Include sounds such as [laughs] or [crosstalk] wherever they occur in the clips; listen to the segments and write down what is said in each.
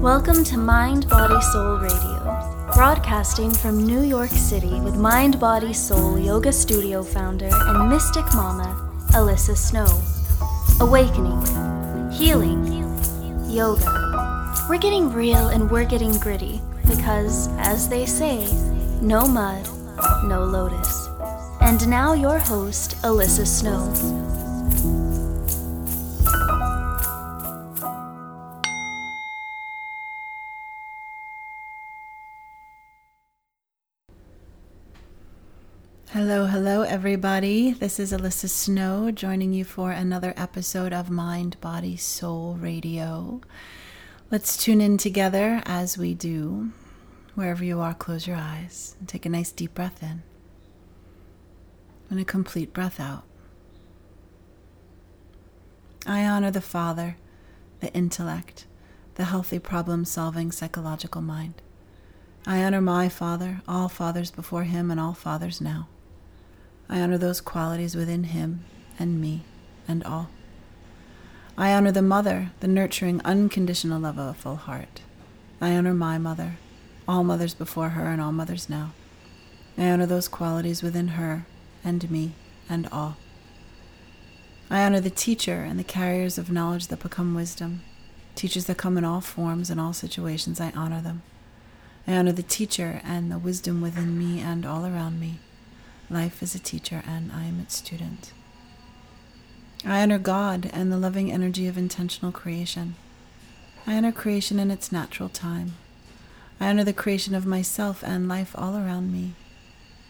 Welcome to Mind Body Soul Radio, broadcasting from New York City with Mind Body Soul Yoga Studio founder and mystic mama, Alyssa Snow. Awakening, healing, yoga. We're getting real and we're getting gritty because, as they say, no mud, no lotus. And now, your host, Alyssa Snow. Hello, hello, everybody. This is Alyssa Snow joining you for another episode of Mind, Body, Soul Radio. Let's tune in together as we do. Wherever you are, close your eyes and take a nice deep breath in and a complete breath out. I honor the Father, the intellect, the healthy problem solving psychological mind. I honor my Father, all fathers before him, and all fathers now. I honor those qualities within him and me and all. I honor the mother, the nurturing, unconditional love of a full heart. I honor my mother, all mothers before her and all mothers now. I honor those qualities within her and me and all. I honor the teacher and the carriers of knowledge that become wisdom. Teachers that come in all forms and all situations, I honor them. I honor the teacher and the wisdom within me and all around me. Life is a teacher, and I am its student. I honor God and the loving energy of intentional creation. I honor creation in its natural time. I honor the creation of myself and life all around me.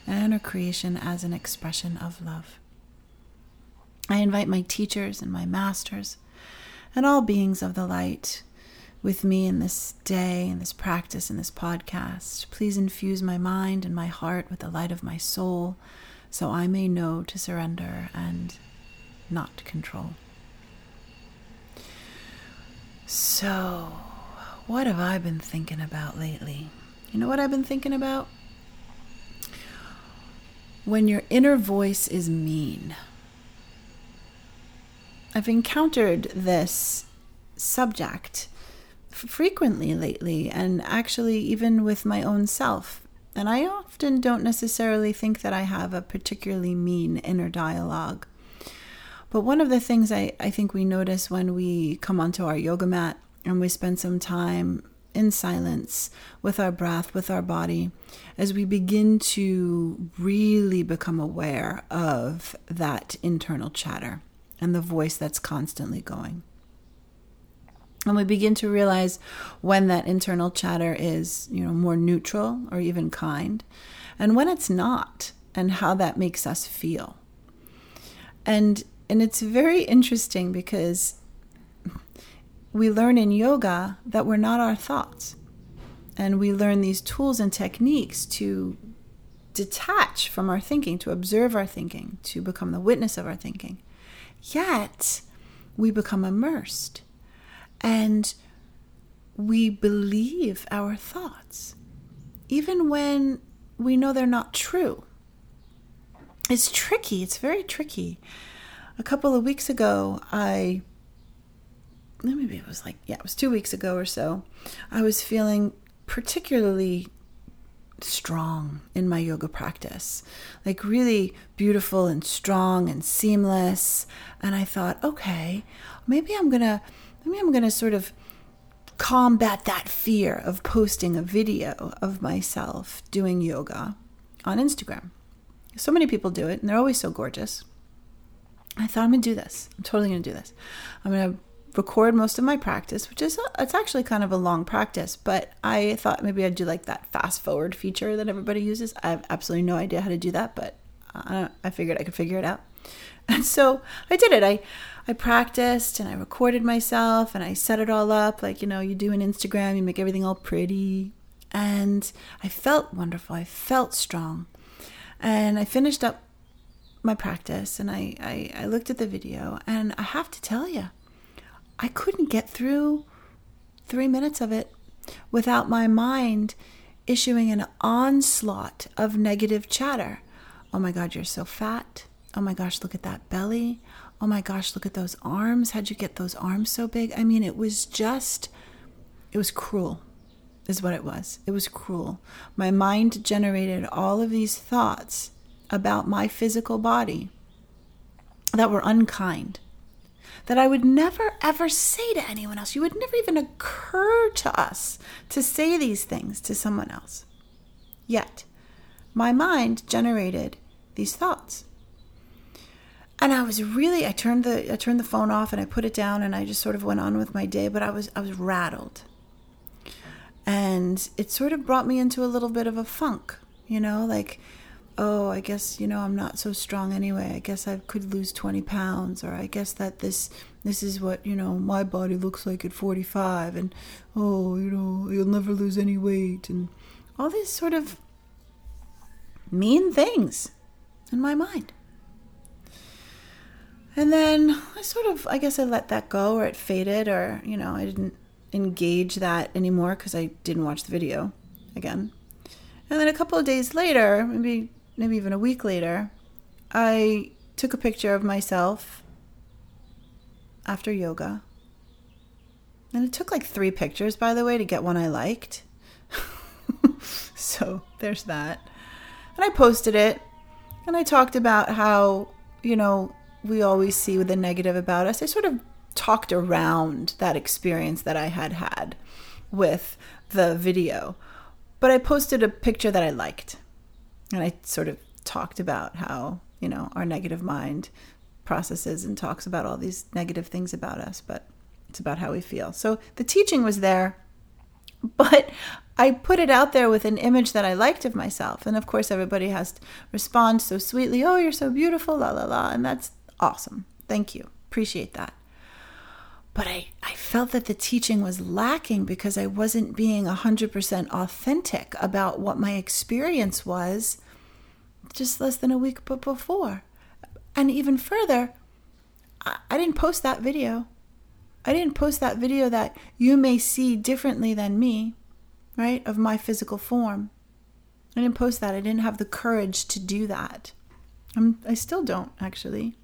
I honor creation as an expression of love. I invite my teachers and my masters and all beings of the light with me in this day, in this practice, in this podcast. Please infuse my mind and my heart with the light of my soul so I may know to surrender and not control. So, what have I been thinking about lately? You know what I've been thinking about? When your inner voice is mean. I've encountered this subject frequently lately, and actually, even with my own self. And I often don't necessarily think that I have a particularly mean inner dialogue. But one of the things I, I think we notice when we come onto our yoga mat and we spend some time in silence with our breath, with our body, as we begin to really become aware of that internal chatter and the voice that's constantly going. And we begin to realize when that internal chatter is, you know, more neutral or even kind, and when it's not, and how that makes us feel. And and it's very interesting because we learn in yoga that we're not our thoughts. And we learn these tools and techniques to detach from our thinking, to observe our thinking, to become the witness of our thinking. Yet, we become immersed and we believe our thoughts, even when we know they're not true. It's tricky. It's very tricky. A couple of weeks ago, I maybe it was like, yeah, it was two weeks ago or so, I was feeling particularly strong in my yoga practice, like really beautiful and strong and seamless. And I thought, okay, maybe I'm going to maybe I'm going to sort of combat that fear of posting a video of myself doing yoga on Instagram. So many people do it and they're always so gorgeous. I thought I'm going to do this. I'm totally going to do this. I'm going to record most of my practice, which is it's actually kind of a long practice, but I thought maybe I'd do like that fast forward feature that everybody uses. I have absolutely no idea how to do that, but I, I figured I could figure it out. And [laughs] so I did it. I I practiced and I recorded myself and I set it all up like you know you do an Instagram, you make everything all pretty. And I felt wonderful. I felt strong. And I finished up my practice and I, I, I looked at the video and I have to tell you, I couldn't get through three minutes of it without my mind issuing an onslaught of negative chatter. Oh my God, you're so fat. Oh my gosh, look at that belly. Oh my gosh, look at those arms. How'd you get those arms so big? I mean, it was just it was cruel, is what it was. It was cruel. My mind generated all of these thoughts about my physical body that were unkind, that I would never ever say to anyone else. You would never even occur to us to say these things to someone else. Yet, my mind generated these thoughts. And I was really I turned the I turned the phone off and I put it down and I just sort of went on with my day, but I was I was rattled. And it sort of brought me into a little bit of a funk, you know, like oh, I guess, you know, I'm not so strong anyway. I guess I could lose 20 pounds, or I guess that this this is what, you know, my body looks like at 45, and oh, you know, you'll never lose any weight, and all these sort of mean things in my mind. And then I sort of, I guess I let that go, or it faded, or, you know, I didn't engage that anymore because I didn't watch the video again. And then a couple of days later, maybe maybe even a week later, I took a picture of myself after yoga. And it took like three pictures, by the way, to get one I liked. [laughs] so there's that. And I posted it and I talked about how, you know, we always see with the negative about us. I sort of talked around that experience that I had had with the video. But I posted a picture that I liked and I sort of talked about how you know our negative mind processes and talks about all these negative things about us, but it's about how we feel. So the teaching was there, but I put it out there with an image that I liked of myself, and of course everybody has to respond so sweetly. Oh, you're so beautiful, la la la, and that's awesome. Thank you, appreciate that but I, I felt that the teaching was lacking because I wasn't being 100% authentic about what my experience was just less than a week before. And even further, I, didn't post that video. I didn't post that video that you may see differently than me, right, of my physical form. I didn't post that. I didn't have the courage to do that. I'm, I still don't, actually.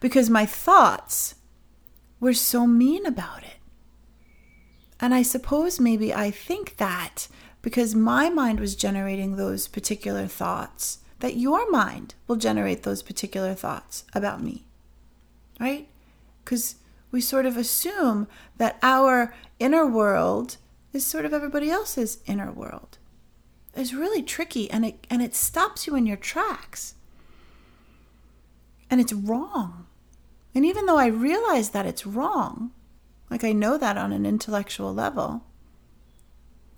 Because my thoughts were so mean about it. And I suppose maybe I think that because my mind was generating those particular thoughts, that your mind will generate those particular thoughts about me, right? Because we sort of assume that our inner world is sort of everybody else's inner world. It's really tricky and it and it stops you in your tracks. And it's wrong. And even though I realize that it's wrong, like I know that on an intellectual level,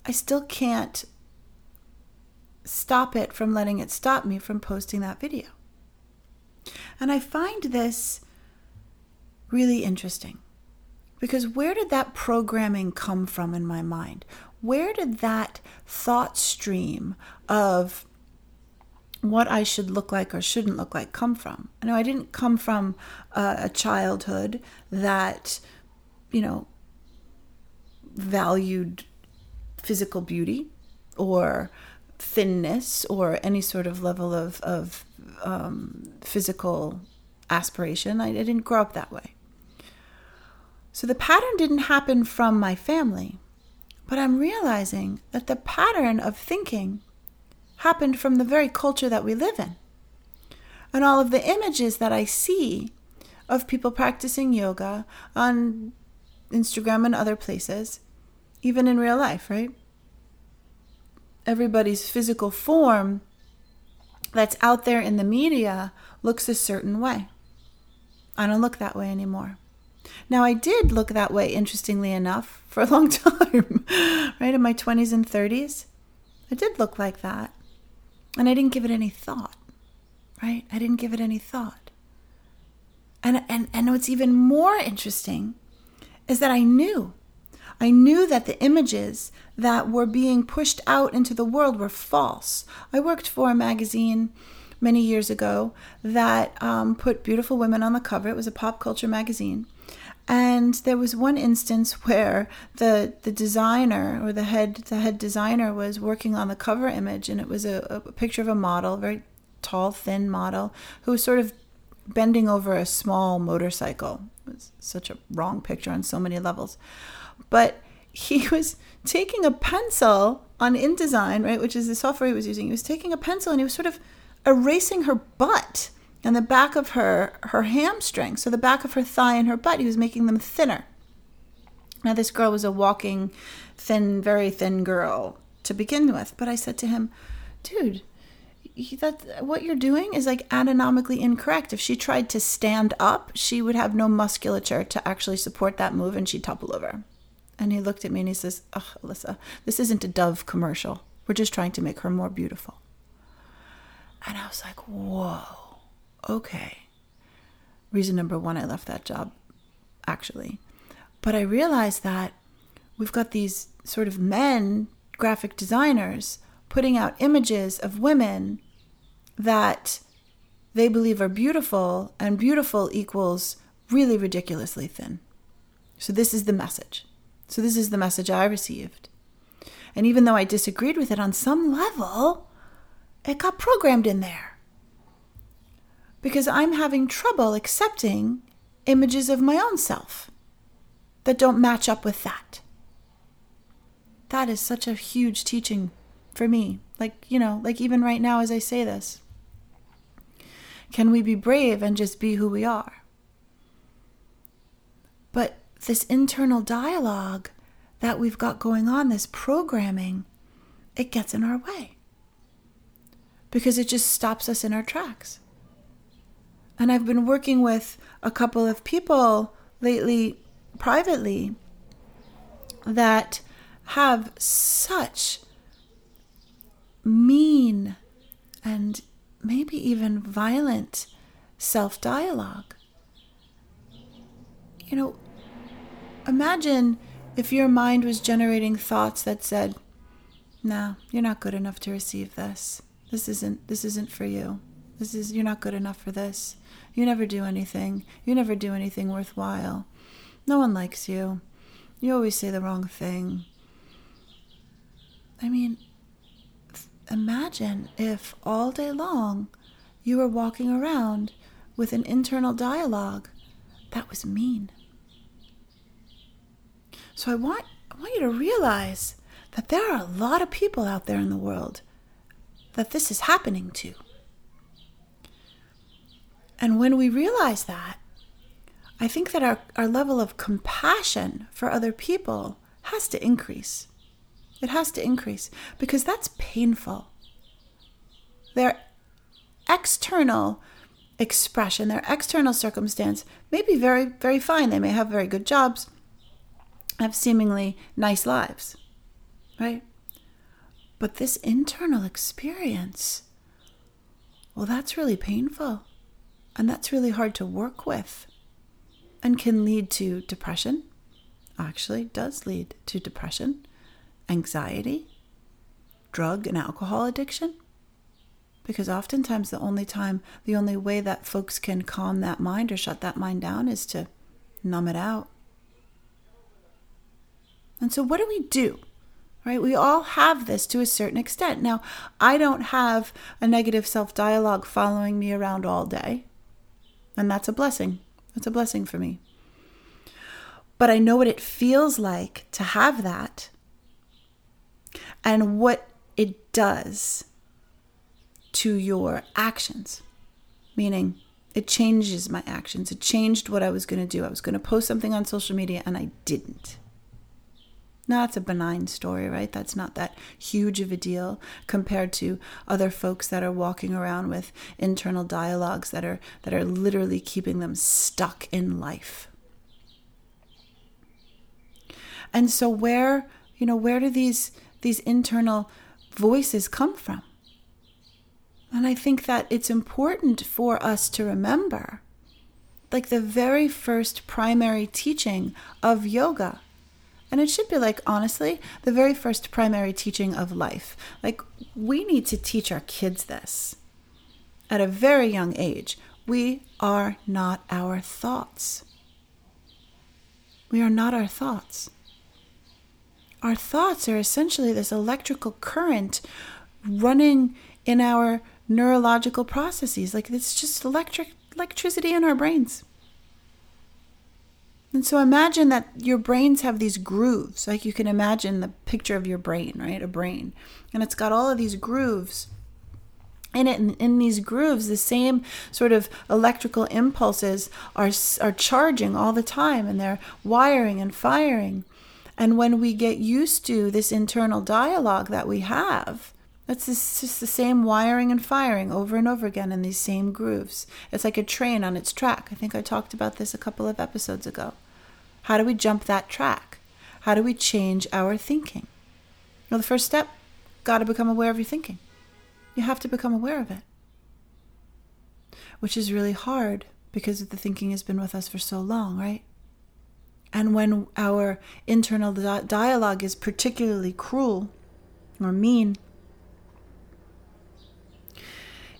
I still can't stop it from letting it stop me from posting that video. And I find this really interesting because where did that programming come from in my mind? Where did that thought stream of what I should look like or shouldn't look like come from. I know I didn't come from a, a childhood that, you know, valued physical beauty or thinness or any sort of level of, of um, physical aspiration. I, I didn't grow up that way. So the pattern didn't happen from my family, but I'm realizing that the pattern of thinking happened from the very culture that we live in. And all of the images that I see of people practicing yoga on Instagram and other places, even in real life, right? Everybody's physical form that's out there in the media looks a certain way. I don't look that way anymore. Now, I did look that way, interestingly enough, [laughs] for a long [laughs] time, right? In my 20s and 30s. I did look like that. And I didn't give it any thought, right? I didn't give it any thought. And, and, and what's even more interesting is that I knew. I knew that the images that were being pushed out into the world were false. I worked for a magazine many years ago that um, put beautiful women on the cover. It was a pop culture magazine. And there was one instance [laughs] where the the designer or the head the head designer was working on the cover image, and it was a, a picture of a model, very tall, thin model, who was sort of bending over a small motorcycle. It was such a wrong picture on so many levels. But he [laughs] was taking a pencil on InDesign, right, which is the software he was using. He was taking a pencil and he was sort of erasing her butt and the back of her her hamstring, so the back of her thigh and her butt. He was making them thinner. Now this girl was a walking, thin, very thin girl to begin with, but I said to him, "Dude, that what you're doing is like anatomically incorrect. If she tried to stand up, she would have no musculature to actually support that move, and she'd topple over." And he looked at me and he says, "Oh, Alyssa, this isn't a Dove commercial. We're just trying to make her more beautiful." And I was like, "Whoa, okay." Reason number one, I left that job, actually. But I realized that we've got these sort of men, graphic designers, putting out images of women that they believe are beautiful, and beautiful equals really ridiculously thin. So, this is the message. So, this is the message I received. And even though I disagreed with it on some level, it got programmed in there. Because I'm having trouble accepting images of my own self that don't match up with that. That is such a huge teaching for me. Like, you know, like even right now as I say this. Can we be brave and just be who we are? But this internal dialogue that we've got going on, this programming, it gets in our way because it just stops us in our tracks. And I've been working with a couple of people lately, privately, that have such mean and maybe even violent self dialogue. You know, imagine if your mind was generating thoughts that said, "No, you're not good enough to receive this. This isn't this isn't for you. This is you're not good enough for this. You never do anything. You never do anything worthwhile. No one likes you. You always say the wrong thing." I mean, imagine if all day long you were walking around with an internal dialogue that was mean. So I want, I want you to realize that there are a lot of people out there in the world that this is happening to. And when we realize that, I think that our, our level of compassion for other people has to increase. It has to increase because that's painful. Their external expression, their external circumstance may be very, very fine. They may have very good jobs, have seemingly nice lives, right? But this internal experience, well, that's really painful. And that's really hard to work with and can lead to depression. Actually, does lead to depression anxiety, drug and alcohol addiction. Because oftentimes, the only time, the only way that folks can calm that mind or shut that mind down is to numb it out. And so, what do we do? Right? We all have this to a certain extent. Now, I don't have a negative self dialogue following me around all day. And that's a blessing. That's a blessing for me. But I know what it feels like to have that and what it does to your actions. Meaning, it changes my actions. It changed what I was going to do. I was going to post something on social media and I didn't. Now, it's a benign story, right? That's not that huge of a deal compared to other folks that are walking around with internal dialogues that are that are literally keeping them stuck in life. And so where, you know, where do these these internal voices come from. And I think that it's important for us to remember like the very first primary teaching of yoga. And it should be like, honestly, the very first primary teaching of life. Like, we need to teach our kids this at a very young age. We are not our thoughts. We are not our thoughts our thoughts are essentially this electrical current running in our neurological processes. Like it's just electric electricity in our brains. And so imagine that your brains have these grooves. Like you can imagine the picture of your brain, right? A brain. And it's got all of these grooves in it. And in these grooves, the same sort of electrical impulses are, are charging all the time and they're wiring and firing. And when we get used to this internal dialogue that we have, it's just the same wiring and firing over and over again in these same grooves. It's like a train on its track. I think I talked about this a couple of episodes ago. How do we jump that track? How do we change our thinking? Well, the first step, got to become aware of your thinking. You have to become aware of it, which is really hard because the thinking has been with us for so long, right? And when our internal dialogue is particularly cruel or mean,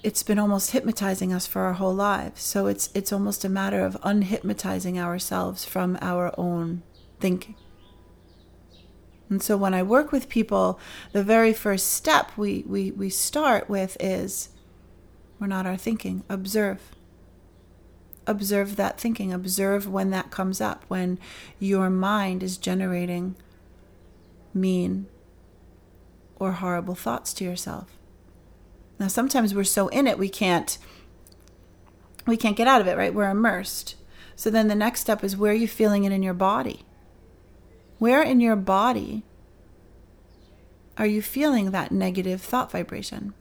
it's been almost hypnotizing us for our whole lives. So it's it's almost a matter of unhypnotizing ourselves from our own thinking. And so when I work with people, the very first step we, we, we start with is we're not our thinking. Observe. Observe that thinking. Observe when that comes up, when your mind is generating mean or horrible thoughts to yourself. Now sometimes we're so in it we can't we can't get out of it, right? We're immersed. So then the next step is where are you feeling it in your body? Where in your body are you feeling that negative thought vibration?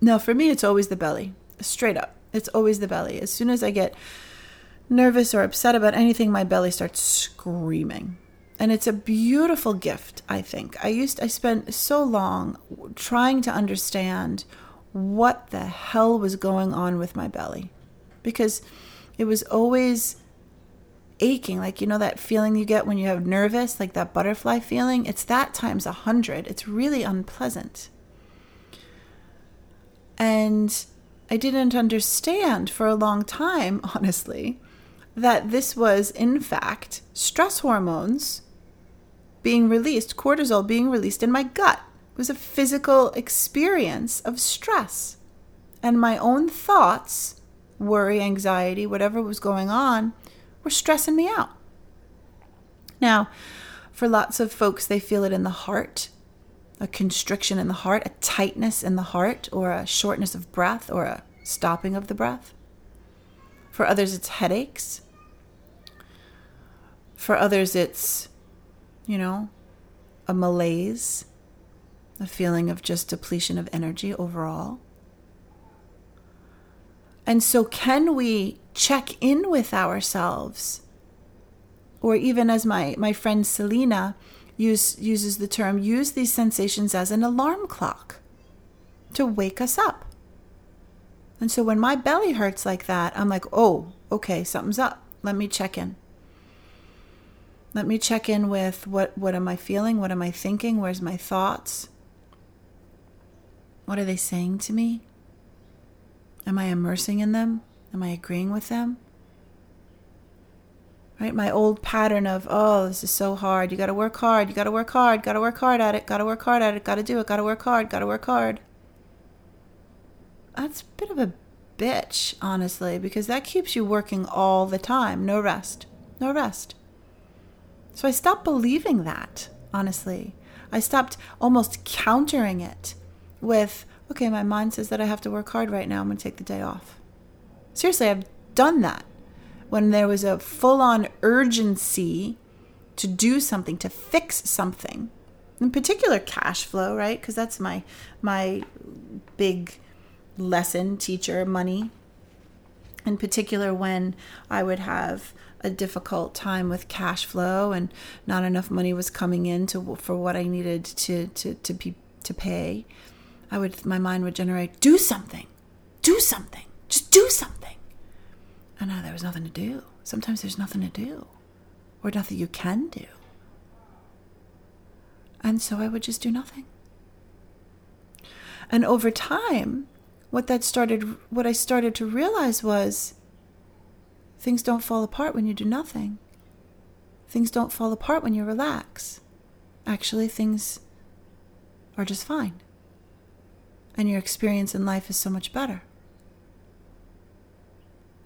Now, for me, it's always the belly, straight up. It's always the belly. As soon as I get nervous or upset about anything, my belly starts screaming and it's a beautiful gift i think. I used i spent so long trying to understand what the hell was going on with my belly. Because it was always aching like you know that feeling you get when you have nervous like that butterfly feeling? It's that times a hundred. It's really unpleasant. And i didn't understand for a long time [laughs] honestly that this was in fact stress hormones being released, cortisol being released in my gut. It was a physical experience of stress. And my own thoughts, worry, anxiety, whatever was going on, were stressing me out. Now, for lots of folks, they feel it in the heart a constriction in the heart, a tightness in the heart, or a shortness of breath, or a stopping of the breath. For others, it's headaches. For others, it's you know, a malaise, a feeling of just depletion of energy overall. And so, can we check in with ourselves? Or even as my, my friend Selena use, uses the term, use these sensations as an alarm clock to wake us up. And so when my belly hurts like that, I'm like, oh, okay, something's up. Let me check in. Let me check in with what, what am I feeling? What am I thinking? Where's my thoughts? What are they saying to me? Am I immersing in them? Am I agreeing with them? Right? My old pattern of, oh, this is so hard. You got to work hard. You got to work hard. Got to work hard at it. Got to work hard at it. Got to do it. Got to work hard. Got to work hard. That's a bit of a bitch, honestly, because that keeps you working all the time. No rest. No rest. So I stopped believing that, honestly. I stopped almost countering it with, okay, my mind says that I have to work hard right now. I'm going to take the day off. Seriously, I've done that when there was a full on urgency to do something, to fix something. In particular, cash flow, right? Because that's my my big lesson, teacher, money. In particular, when I would have a difficult time with cash flow and not enough money was coming in to for what I needed to to to be to pay, I would my mind would generate do something, do something, just do something. And now there was nothing to do. Sometimes there's nothing to do, or nothing you can do. And so I would just do nothing. And over time, what that started, what I started to realize was Things don't fall apart when you do nothing. Things don't fall apart when you relax. Actually, things are just fine. And your experience in life is so much better.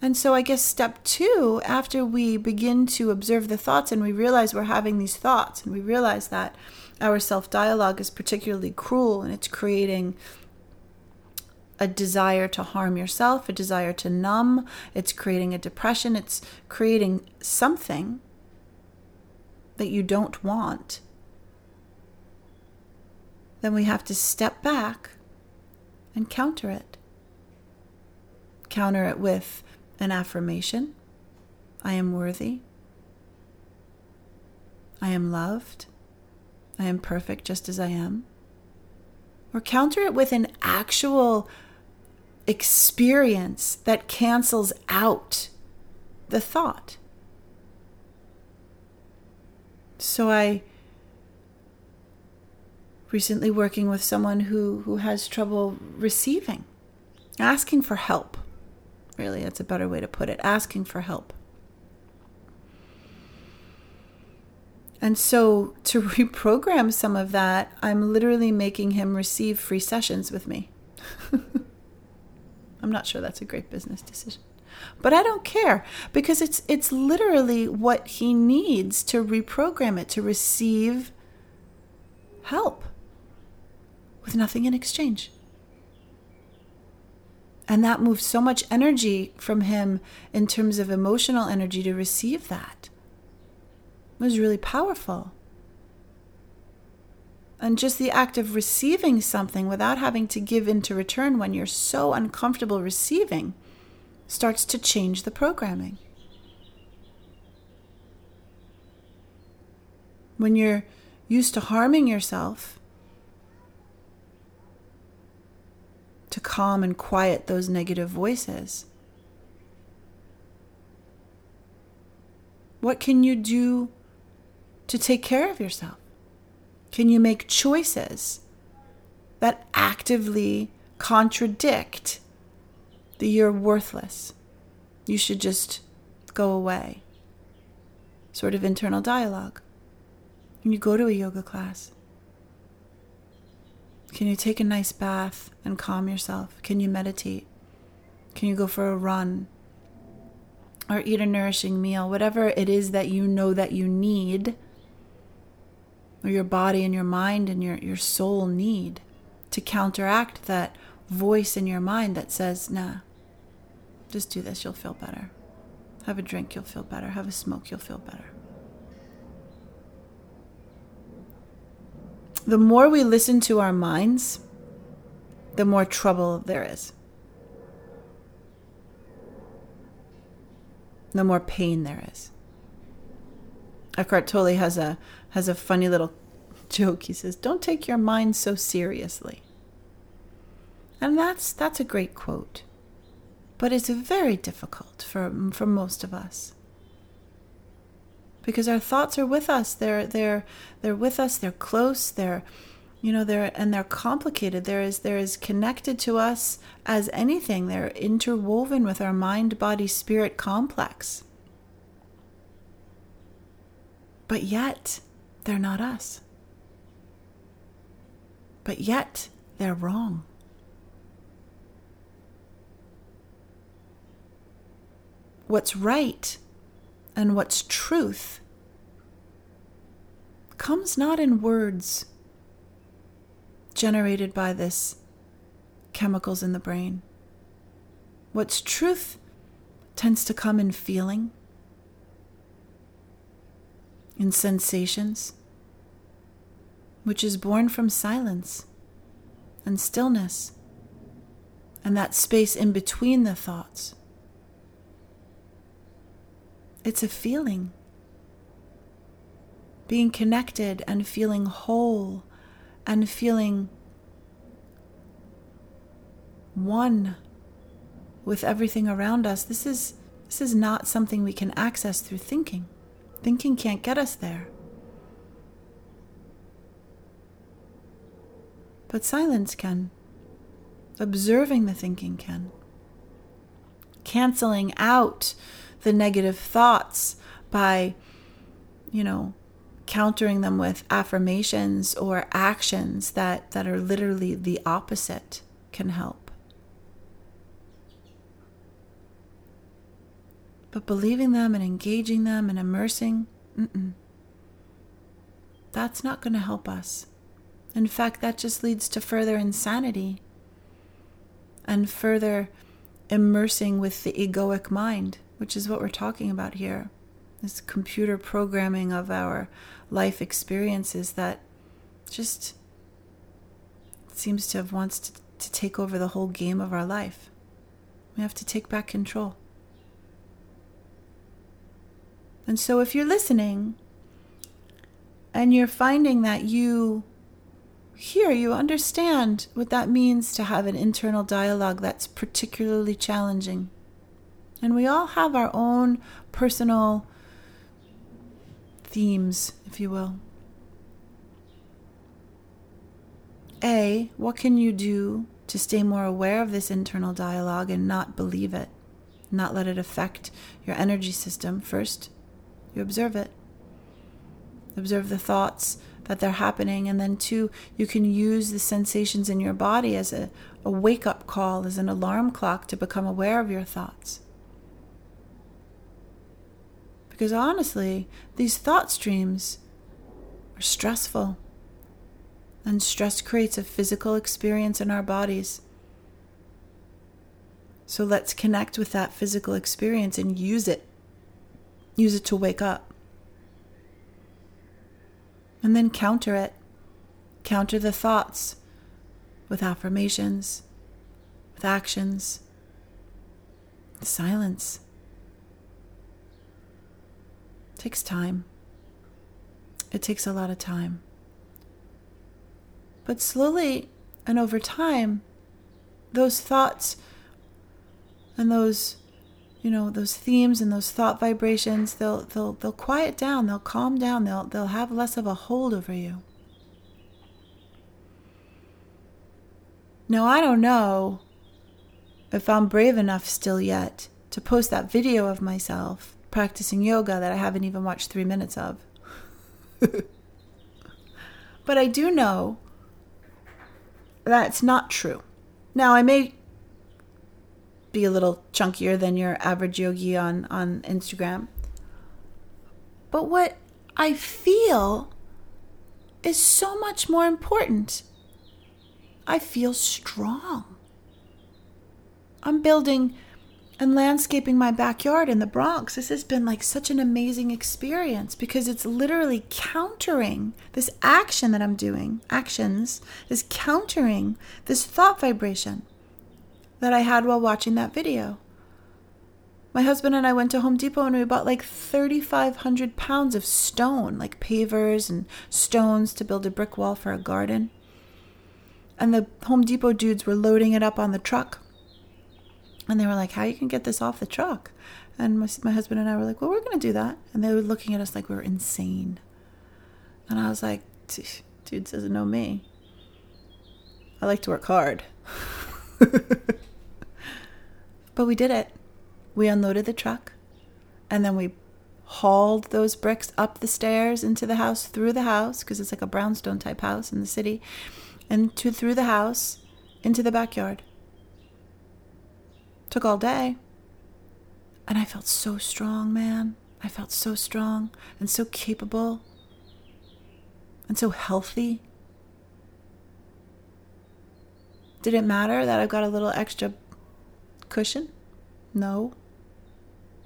And so I guess step two, after we begin to observe the thoughts and we realize we're having these thoughts and we realize that our self dialogue is particularly cruel and it's creating a desire to harm yourself, a desire to numb, it's creating a depression, it's creating something that you don't want, then we have to step back and counter it. Counter it with an affirmation I am worthy. I am loved. I am perfect just as I am. Or counter it with an actual experience that cancels out the thought. So I recently working with someone who who has trouble receiving, asking for help. Really, that's a better way to put it, asking for help. And so, to [laughs] reprogram some of that, I'm literally making him receive free sessions with me. [laughs] I'm not sure that's a great business decision. But I don't care because it's it's literally what he needs to reprogram it to receive help with nothing in exchange. And that moves so much energy from him in terms of emotional energy to receive that. It was really powerful. And just the act of receiving something without having to give into return when you're so uncomfortable receiving starts to change the programming. When you're used to harming yourself, to calm and quiet those negative voices. What can you do to take care of yourself? Can you make choices that actively contradict that you're worthless? You should just go away. Sort of internal dialogue. Can you go to a yoga class? Can you take a nice bath and calm yourself? Can you meditate? Can you go for a run? Or eat a nourishing meal? Whatever it is that you know that you need or your body and your mind and your, your soul need to counteract that voice in your mind that says, nah, just do this, you'll feel better. Have a drink, you'll feel better. Have a smoke, you'll feel better. The more we listen to our minds, the more trouble there is. The more pain there is. Eckhart Tolle has a has a funny little joke. He says, "Don't take your mind so seriously." And that's that's a great quote. But it's very difficult for for most of us. Because our thoughts are with us. They're they're they're with us. They're close. They're you know they're and they're complicated there is there is connected to us as anything they're interwoven with our mind body spirit complex but yet they're not us. But yet, they're wrong. What's right and what's truth comes not in words generated by this chemicals in the brain. What's truth tends to come in feeling in sensations, which is born from silence and stillness and that space in between the thoughts. It's a feeling. Being connected and feeling whole and feeling one with everything around us. This is, this is not something we can access through thinking. Thinking can't get us there. But silence can. Observing the thinking can. Canceling out the negative thoughts by, you know, countering them with affirmations or actions that, that are literally the opposite can help. But believing them and engaging them and immersing, mm-mm. that's not going to help us. In fact, that just leads to further insanity and further immersing with the egoic mind, which is what we're talking about here. This computer programming of our life experiences that just seems to have wants to, to take over the whole game of our life. We have to take back control. And so, if you're listening and you're finding that you hear, you understand what that means to have an internal dialogue that's particularly challenging. And we all have our own personal themes, if you will. A, what can you do to stay more aware of this internal dialogue and not believe it, not let it affect your energy system? First, you observe it. Observe the thoughts that they're happening. And then, two, you can use the sensations in your body as a, a wake up call, as an alarm clock to become aware of your thoughts. Because honestly, these thought streams are stressful. And stress creates a physical experience in our bodies. So let's connect with that physical experience and use it. Use it to wake up. And then counter it. Counter the thoughts with affirmations, with actions, with silence. It takes time. It takes a lot of time. But slowly and over time, those thoughts and those you know those themes and those thought vibrations they'll they'll they'll quiet down they'll calm down they'll they'll have less of a hold over you now i don't know if i'm brave enough still yet to post that video of myself practicing yoga that i haven't even watched 3 minutes of [laughs] but i do know that's not true. Now, I may be a little chunkier than your average yogi on, on Instagram, but what I feel is so much more important. I feel strong. I'm building and landscaping my backyard in the Bronx. This has been like such an amazing experience because it's literally countering this action that I'm doing, actions, is countering this thought vibration that I had while watching that video. My husband and I went to Home Depot and we bought like 3,500 pounds of stone, like pavers and stones to build a brick wall for a garden. And the Home Depot dudes were loading it up on the truck and they were like, How you can get this off the truck? And my, my husband and I were like, Well, we're going to do that. And they were looking at us like we were insane. And I was like, Dude doesn't know me. I like to work hard. [laughs] but we did it. We unloaded the truck and then we hauled those bricks up the stairs into the house, through the house, because it's like a brownstone type house in the city, and to through the house into the backyard. Took all day. And I felt so strong, man. I felt so strong and so capable and so healthy. Did it matter that I've got a little extra cushion? No.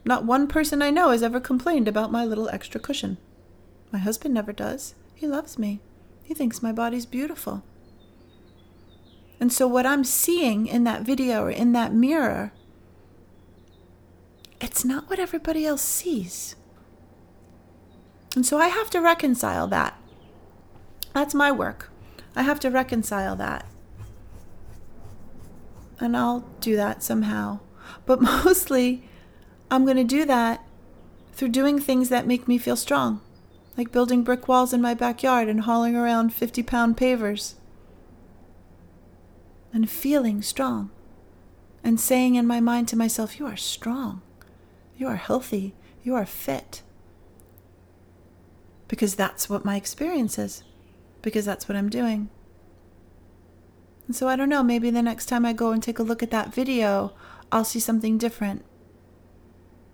Not one person I know has ever complained about my little extra cushion. My husband never does. He loves me. He thinks my body's beautiful. And so, what I'm seeing in that video or in that mirror, it's not what everybody else sees. And so, I have to reconcile that. That's my work. I have to reconcile that. And I'll do that somehow. But [laughs] mostly, I'm going to do that through doing things that make me feel strong, like building brick walls in my backyard and hauling around 50 pound pavers and feeling strong and saying in my mind to myself, You are strong, you are healthy, you are fit. Because that's what my experience is, because that's what I'm doing. And so I don't know, maybe the next time I go and take a look at that video, I'll see something different.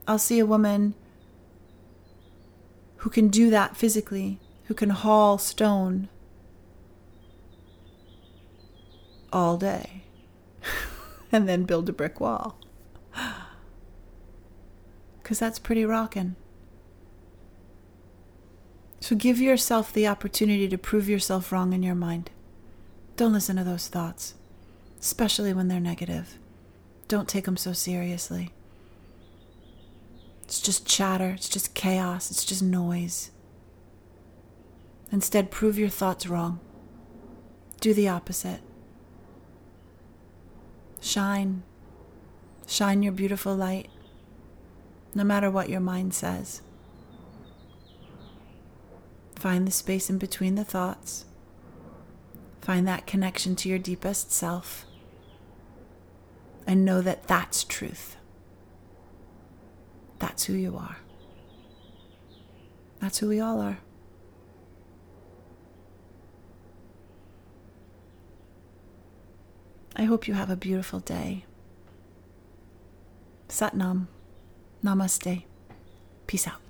I'll see a woman who can do that physically, who can haul stone all day [laughs] and then build a brick wall. [gasps] Because that's pretty rockin'. So give yourself the opportunity to prove yourself wrong in your mind. Don't listen to those thoughts, especially when they're negative. Don't take them so seriously. It's just chatter, it's just chaos, it's just noise. Instead, prove your thoughts wrong. Do the opposite. Shine. Shine your beautiful light, no matter what your mind says. Find the space in between the thoughts. Find that connection to your deepest self. And know that that's truth. That's who you are. That's who we all are. I hope you have a beautiful day. Satnam. Namaste. Peace out.